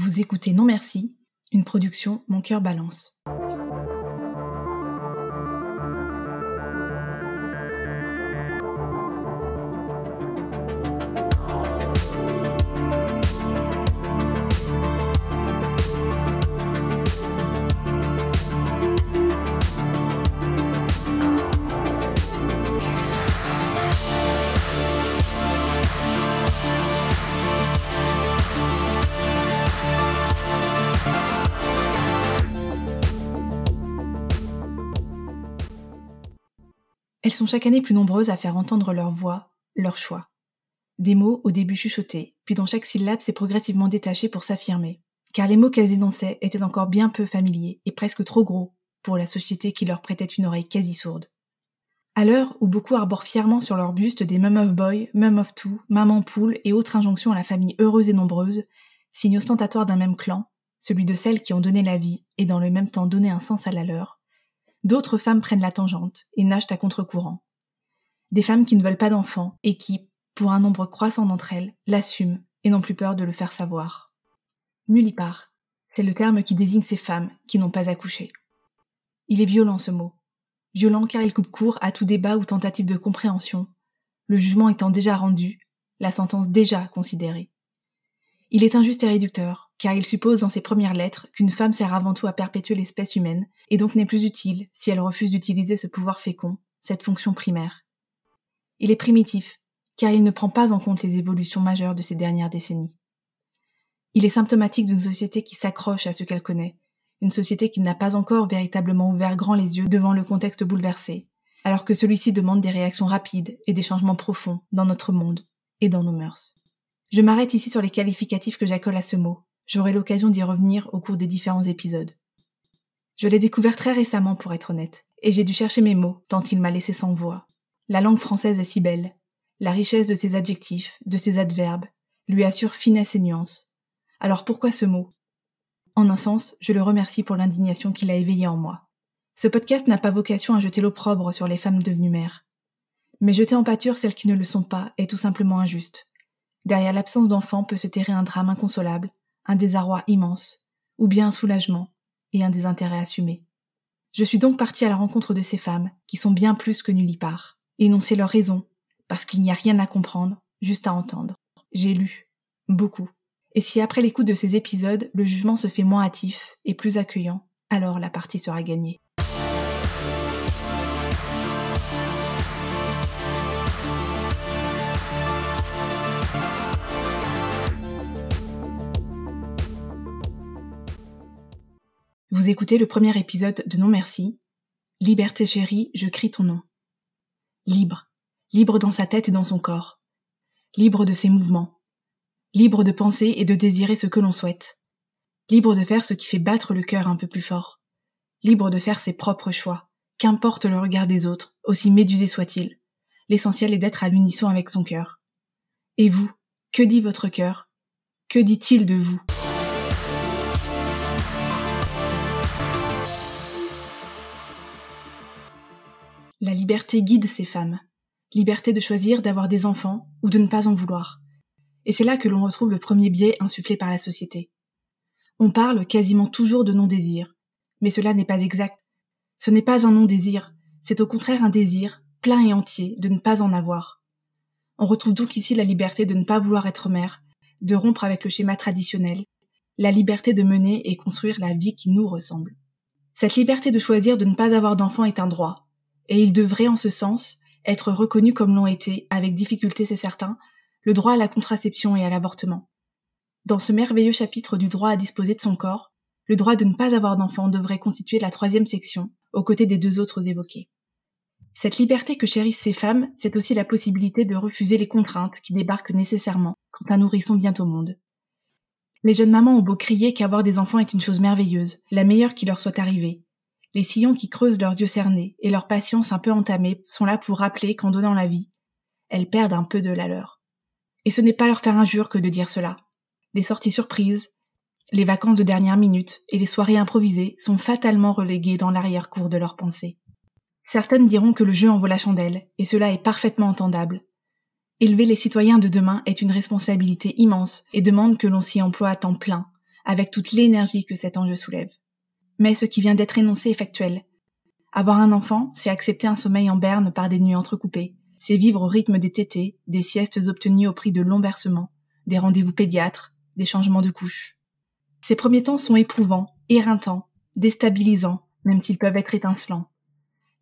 Vous écoutez Non Merci, une production Mon cœur balance. Elles sont chaque année plus nombreuses à faire entendre leur voix, leur choix. Des mots au début chuchotés, puis dans chaque syllabe s'est progressivement détaché pour s'affirmer, car les mots qu'elles énonçaient étaient encore bien peu familiers et presque trop gros pour la société qui leur prêtait une oreille quasi sourde. À l'heure où beaucoup arborent fièrement sur leur buste des Mum of Boy, Mum of Two, Maman Poule et autres injonctions à la famille heureuse et nombreuse, signe ostentatoire d'un même clan, celui de celles qui ont donné la vie et dans le même temps donné un sens à la leur, d'autres femmes prennent la tangente et nagent à contre-courant. Des femmes qui ne veulent pas d'enfants et qui, pour un nombre croissant d'entre elles, l'assument et n'ont plus peur de le faire savoir. Nullipare, c'est le terme qui désigne ces femmes qui n'ont pas accouché. Il est violent ce mot. Violent car il coupe court à tout débat ou tentative de compréhension, le jugement étant déjà rendu, la sentence déjà considérée. Il est injuste et réducteur, car il suppose dans ses premières lettres qu'une femme sert avant tout à perpétuer l'espèce humaine, et donc n'est plus utile si elle refuse d'utiliser ce pouvoir fécond, cette fonction primaire. Il est primitif, car il ne prend pas en compte les évolutions majeures de ces dernières décennies. Il est symptomatique d'une société qui s'accroche à ce qu'elle connaît, une société qui n'a pas encore véritablement ouvert grand les yeux devant le contexte bouleversé, alors que celui-ci demande des réactions rapides et des changements profonds dans notre monde et dans nos mœurs. Je m'arrête ici sur les qualificatifs que j'accole à ce mot. J'aurai l'occasion d'y revenir au cours des différents épisodes. Je l'ai découvert très récemment pour être honnête, et j'ai dû chercher mes mots tant il m'a laissé sans voix. La langue française est si belle. La richesse de ses adjectifs, de ses adverbes, lui assure finesse et nuance. Alors pourquoi ce mot? En un sens, je le remercie pour l'indignation qu'il a éveillée en moi. Ce podcast n'a pas vocation à jeter l'opprobre sur les femmes devenues mères. Mais jeter en pâture celles qui ne le sont pas est tout simplement injuste. Derrière l'absence d'enfant peut se terrer un drame inconsolable, un désarroi immense, ou bien un soulagement et un désintérêt assumé. Je suis donc partie à la rencontre de ces femmes, qui sont bien plus que nullipare, énoncer leurs raisons, parce qu'il n'y a rien à comprendre, juste à entendre. J'ai lu, beaucoup. Et si après l'écoute de ces épisodes, le jugement se fait moins hâtif et plus accueillant, alors la partie sera gagnée. Vous écoutez le premier épisode de Non Merci. Liberté chérie, je crie ton nom. Libre. Libre dans sa tête et dans son corps. Libre de ses mouvements. Libre de penser et de désirer ce que l'on souhaite. Libre de faire ce qui fait battre le cœur un peu plus fort. Libre de faire ses propres choix. Qu'importe le regard des autres, aussi médusé soit-il. L'essentiel est d'être à l'unisson avec son cœur. Et vous, que dit votre cœur? Que dit-il de vous? La liberté guide ces femmes. Liberté de choisir d'avoir des enfants ou de ne pas en vouloir. Et c'est là que l'on retrouve le premier biais insufflé par la société. On parle quasiment toujours de non-désir, mais cela n'est pas exact. Ce n'est pas un non-désir, c'est au contraire un désir, plein et entier, de ne pas en avoir. On retrouve donc ici la liberté de ne pas vouloir être mère, de rompre avec le schéma traditionnel, la liberté de mener et construire la vie qui nous ressemble. Cette liberté de choisir de ne pas avoir d'enfant est un droit, et il devrait en ce sens être reconnu comme l'ont été, avec difficulté c'est certain, le droit à la contraception et à l'avortement. Dans ce merveilleux chapitre du droit à disposer de son corps, le droit de ne pas avoir d'enfant devrait constituer la troisième section, aux côtés des deux autres évoquées. Cette liberté que chérissent ces femmes, c'est aussi la possibilité de refuser les contraintes qui débarquent nécessairement quand un nourrisson vient au monde. Les jeunes mamans ont beau crier qu'avoir des enfants est une chose merveilleuse, la meilleure qui leur soit arrivée, les sillons qui creusent leurs yeux cernés et leur patience un peu entamée sont là pour rappeler qu'en donnant la vie, elles perdent un peu de la leur. Et ce n'est pas leur faire injure que de dire cela. Les sorties surprises, les vacances de dernière minute et les soirées improvisées sont fatalement reléguées dans l'arrière-cour de leurs pensées. Certaines diront que le jeu en vaut la chandelle, et cela est parfaitement entendable. Élever les citoyens de demain est une responsabilité immense et demande que l'on s'y emploie à temps plein, avec toute l'énergie que cet enjeu soulève. Mais ce qui vient d'être énoncé est factuel. Avoir un enfant, c'est accepter un sommeil en berne par des nuits entrecoupées, c'est vivre au rythme des tétés, des siestes obtenues au prix de longs versements, des rendez-vous pédiatres, des changements de couches. Ces premiers temps sont éprouvants, éreintants, déstabilisants, même s'ils peuvent être étincelants.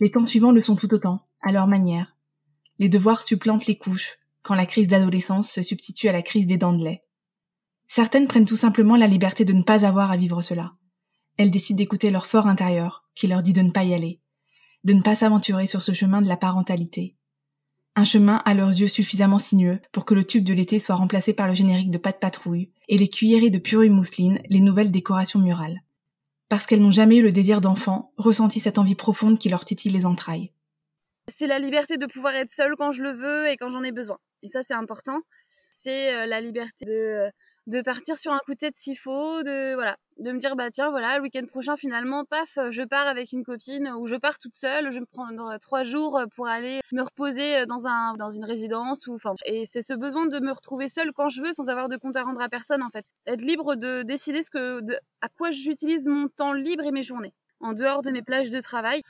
Les temps suivants le sont tout autant, à leur manière. Les devoirs supplantent les couches, quand la crise d'adolescence se substitue à la crise des dents de lait. Certaines prennent tout simplement la liberté de ne pas avoir à vivre cela. Elles décident d'écouter leur fort intérieur, qui leur dit de ne pas y aller, de ne pas s'aventurer sur ce chemin de la parentalité. Un chemin à leurs yeux suffisamment sinueux pour que le tube de l'été soit remplacé par le générique de de patrouille et les cuillerées de purée mousseline, les nouvelles décorations murales. Parce qu'elles n'ont jamais eu le désir d'enfant, ressenti cette envie profonde qui leur titille les entrailles. C'est la liberté de pouvoir être seule quand je le veux et quand j'en ai besoin. Et ça, c'est important. C'est euh, la liberté de de partir sur un coup de tête s'il faut, de voilà, de me dire bah tiens voilà le week-end prochain finalement paf je pars avec une copine ou je pars toute seule, je vais me prendre trois jours pour aller me reposer dans un dans une résidence ou enfin et c'est ce besoin de me retrouver seule quand je veux sans avoir de compte à rendre à personne en fait, être libre de décider ce que de, à quoi j'utilise mon temps libre et mes journées en dehors de mes plages de travail.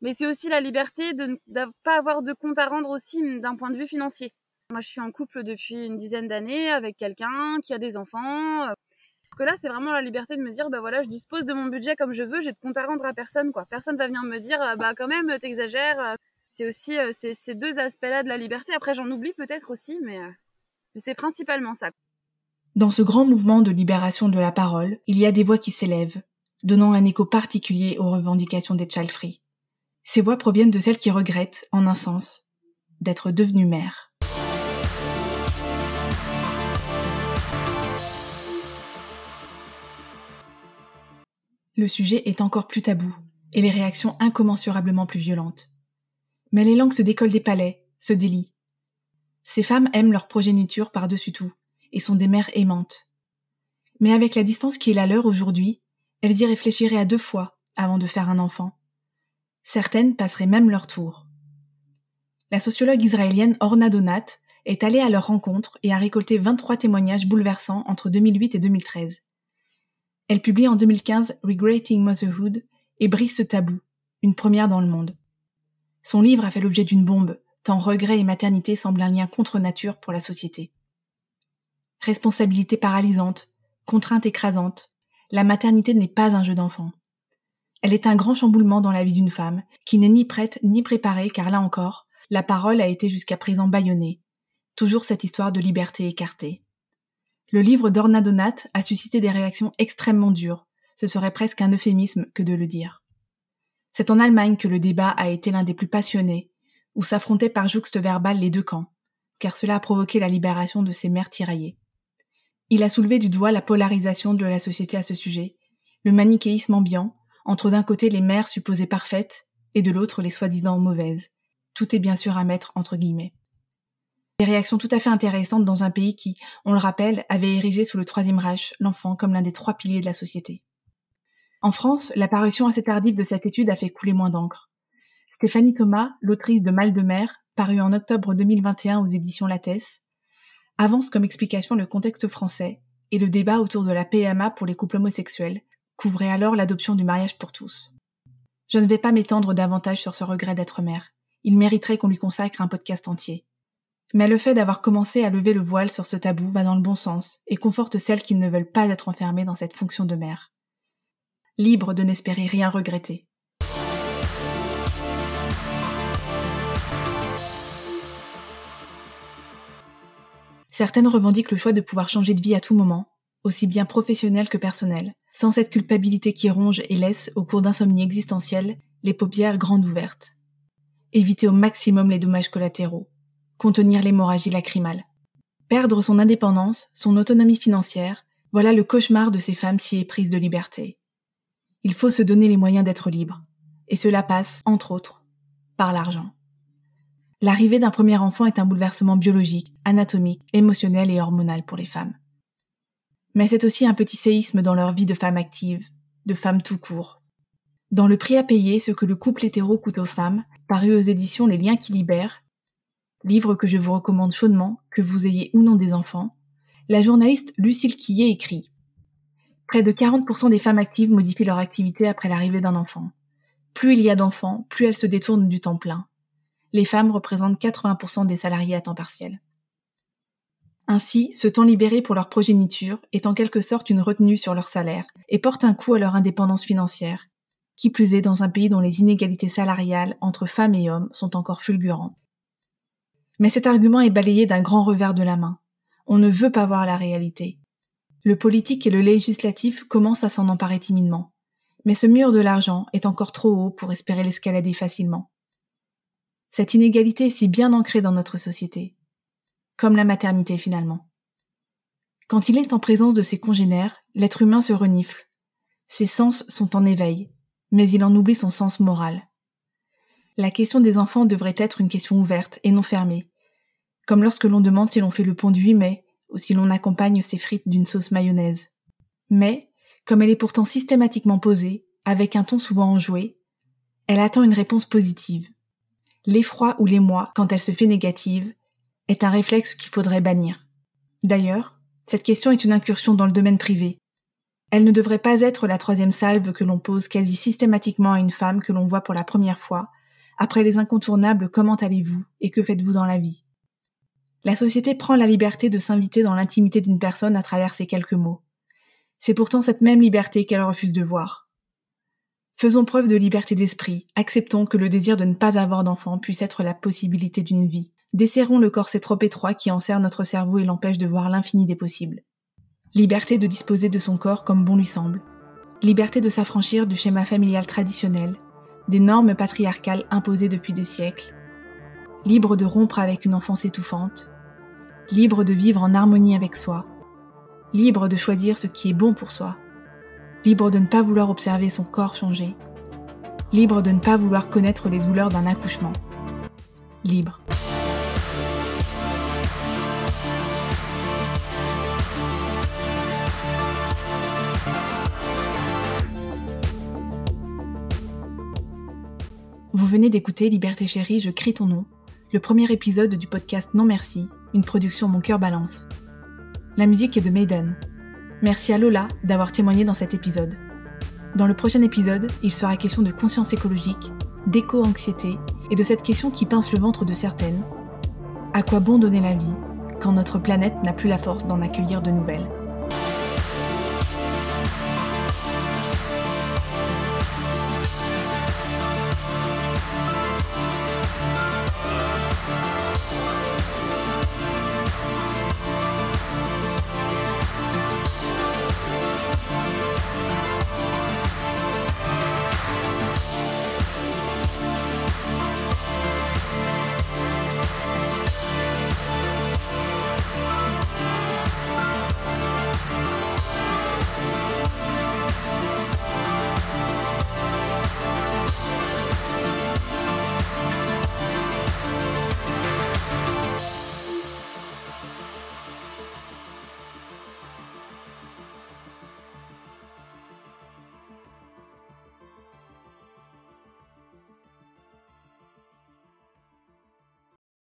Mais c'est aussi la liberté de ne pas avoir de compte à rendre aussi d'un point de vue financier. Moi, je suis en couple depuis une dizaine d'années avec quelqu'un qui a des enfants. Que là, c'est vraiment la liberté de me dire, bah voilà, je dispose de mon budget comme je veux, j'ai de compte à rendre à personne, quoi. Personne va venir me dire, bah quand même, t'exagères. C'est aussi euh, ces deux aspects-là de la liberté. Après, j'en oublie peut-être aussi, mais, euh, mais c'est principalement ça. Dans ce grand mouvement de libération de la parole, il y a des voix qui s'élèvent, donnant un écho particulier aux revendications des child free. Ces voix proviennent de celles qui regrettent, en un sens, d'être devenues mères. Le sujet est encore plus tabou et les réactions incommensurablement plus violentes. Mais les langues se décollent des palais, se délient. Ces femmes aiment leur progéniture par-dessus tout et sont des mères aimantes. Mais avec la distance qui est la leur aujourd'hui, elles y réfléchiraient à deux fois avant de faire un enfant. Certaines passeraient même leur tour. La sociologue israélienne Orna Donat est allée à leur rencontre et a récolté 23 témoignages bouleversants entre 2008 et 2013. Elle publie en 2015 Regretting Motherhood et brise ce tabou, une première dans le monde. Son livre a fait l'objet d'une bombe, tant regret et maternité semblent un lien contre nature pour la société. Responsabilité paralysante, contrainte écrasante, la maternité n'est pas un jeu d'enfant. Elle est un grand chamboulement dans la vie d'une femme, qui n'est ni prête ni préparée car là encore, la parole a été jusqu'à présent bâillonnée. Toujours cette histoire de liberté écartée. Le livre d'Orna Donat a suscité des réactions extrêmement dures. Ce serait presque un euphémisme que de le dire. C'est en Allemagne que le débat a été l'un des plus passionnés, où s'affrontaient par jouxte verbal les deux camps, car cela a provoqué la libération de ces mères tiraillées. Il a soulevé du doigt la polarisation de la société à ce sujet, le manichéisme ambiant, entre d'un côté les mères supposées parfaites et de l'autre les soi-disant mauvaises. Tout est bien sûr à mettre entre guillemets. Des réactions tout à fait intéressantes dans un pays qui, on le rappelle, avait érigé sous le Troisième Reich l'enfant comme l'un des trois piliers de la société. En France, l'apparition assez tardive de cette étude a fait couler moins d'encre. Stéphanie Thomas, l'autrice de Mal de mer, parue en octobre 2021 aux éditions Lattès, avance comme explication le contexte français et le débat autour de la PMA pour les couples homosexuels, couvrait alors l'adoption du mariage pour tous. Je ne vais pas m'étendre davantage sur ce regret d'être mère. Il mériterait qu'on lui consacre un podcast entier. Mais le fait d'avoir commencé à lever le voile sur ce tabou va dans le bon sens et conforte celles qui ne veulent pas être enfermées dans cette fonction de mère. Libre de n'espérer rien regretter. Certaines revendiquent le choix de pouvoir changer de vie à tout moment, aussi bien professionnel que personnel, sans cette culpabilité qui ronge et laisse, au cours d'insomnie existentielle, les paupières grandes ouvertes. Éviter au maximum les dommages collatéraux, contenir l'hémorragie lacrymale. Perdre son indépendance, son autonomie financière, voilà le cauchemar de ces femmes si éprises de liberté. Il faut se donner les moyens d'être libre, et cela passe, entre autres, par l'argent. L'arrivée d'un premier enfant est un bouleversement biologique, anatomique, émotionnel et hormonal pour les femmes. Mais c'est aussi un petit séisme dans leur vie de femme active, de femme tout court. Dans le prix à payer, ce que le couple hétéro coûte aux femmes, paru aux éditions Les Liens qui libèrent, livre que je vous recommande chaudement, que vous ayez ou non des enfants, la journaliste Lucille Quillet écrit Près de 40% des femmes actives modifient leur activité après l'arrivée d'un enfant. Plus il y a d'enfants, plus elles se détournent du temps plein. Les femmes représentent 80% des salariés à temps partiel. Ainsi, ce temps libéré pour leur progéniture est en quelque sorte une retenue sur leur salaire et porte un coup à leur indépendance financière, qui plus est dans un pays dont les inégalités salariales entre femmes et hommes sont encore fulgurantes. Mais cet argument est balayé d'un grand revers de la main. On ne veut pas voir la réalité. Le politique et le législatif commencent à s'en emparer timidement. Mais ce mur de l'argent est encore trop haut pour espérer l'escalader facilement. Cette inégalité est si bien ancrée dans notre société comme la maternité finalement. Quand il est en présence de ses congénères, l'être humain se renifle. Ses sens sont en éveil, mais il en oublie son sens moral. La question des enfants devrait être une question ouverte et non fermée, comme lorsque l'on demande si l'on fait le pont du 8 mai ou si l'on accompagne ses frites d'une sauce mayonnaise. Mais, comme elle est pourtant systématiquement posée, avec un ton souvent enjoué, elle attend une réponse positive. L'effroi ou l'émoi, quand elle se fait négative, est un réflexe qu'il faudrait bannir. D'ailleurs, cette question est une incursion dans le domaine privé. Elle ne devrait pas être la troisième salve que l'on pose quasi systématiquement à une femme que l'on voit pour la première fois, après les incontournables comment allez-vous et que faites-vous dans la vie? La société prend la liberté de s'inviter dans l'intimité d'une personne à travers ces quelques mots. C'est pourtant cette même liberté qu'elle refuse de voir. Faisons preuve de liberté d'esprit, acceptons que le désir de ne pas avoir d'enfant puisse être la possibilité d'une vie. Desserrons le corset trop étroit qui enserre notre cerveau et l'empêche de voir l'infini des possibles. Liberté de disposer de son corps comme bon lui semble. Liberté de s'affranchir du schéma familial traditionnel, des normes patriarcales imposées depuis des siècles. Libre de rompre avec une enfance étouffante. Libre de vivre en harmonie avec soi. Libre de choisir ce qui est bon pour soi. Libre de ne pas vouloir observer son corps changer. Libre de ne pas vouloir connaître les douleurs d'un accouchement. Libre. Vous venez d'écouter Liberté chérie, je crie ton nom, le premier épisode du podcast Non Merci, une production Mon cœur balance. La musique est de Maiden. Merci à Lola d'avoir témoigné dans cet épisode. Dans le prochain épisode, il sera question de conscience écologique, d'éco-anxiété et de cette question qui pince le ventre de certaines. À quoi bon donner la vie quand notre planète n'a plus la force d'en accueillir de nouvelles?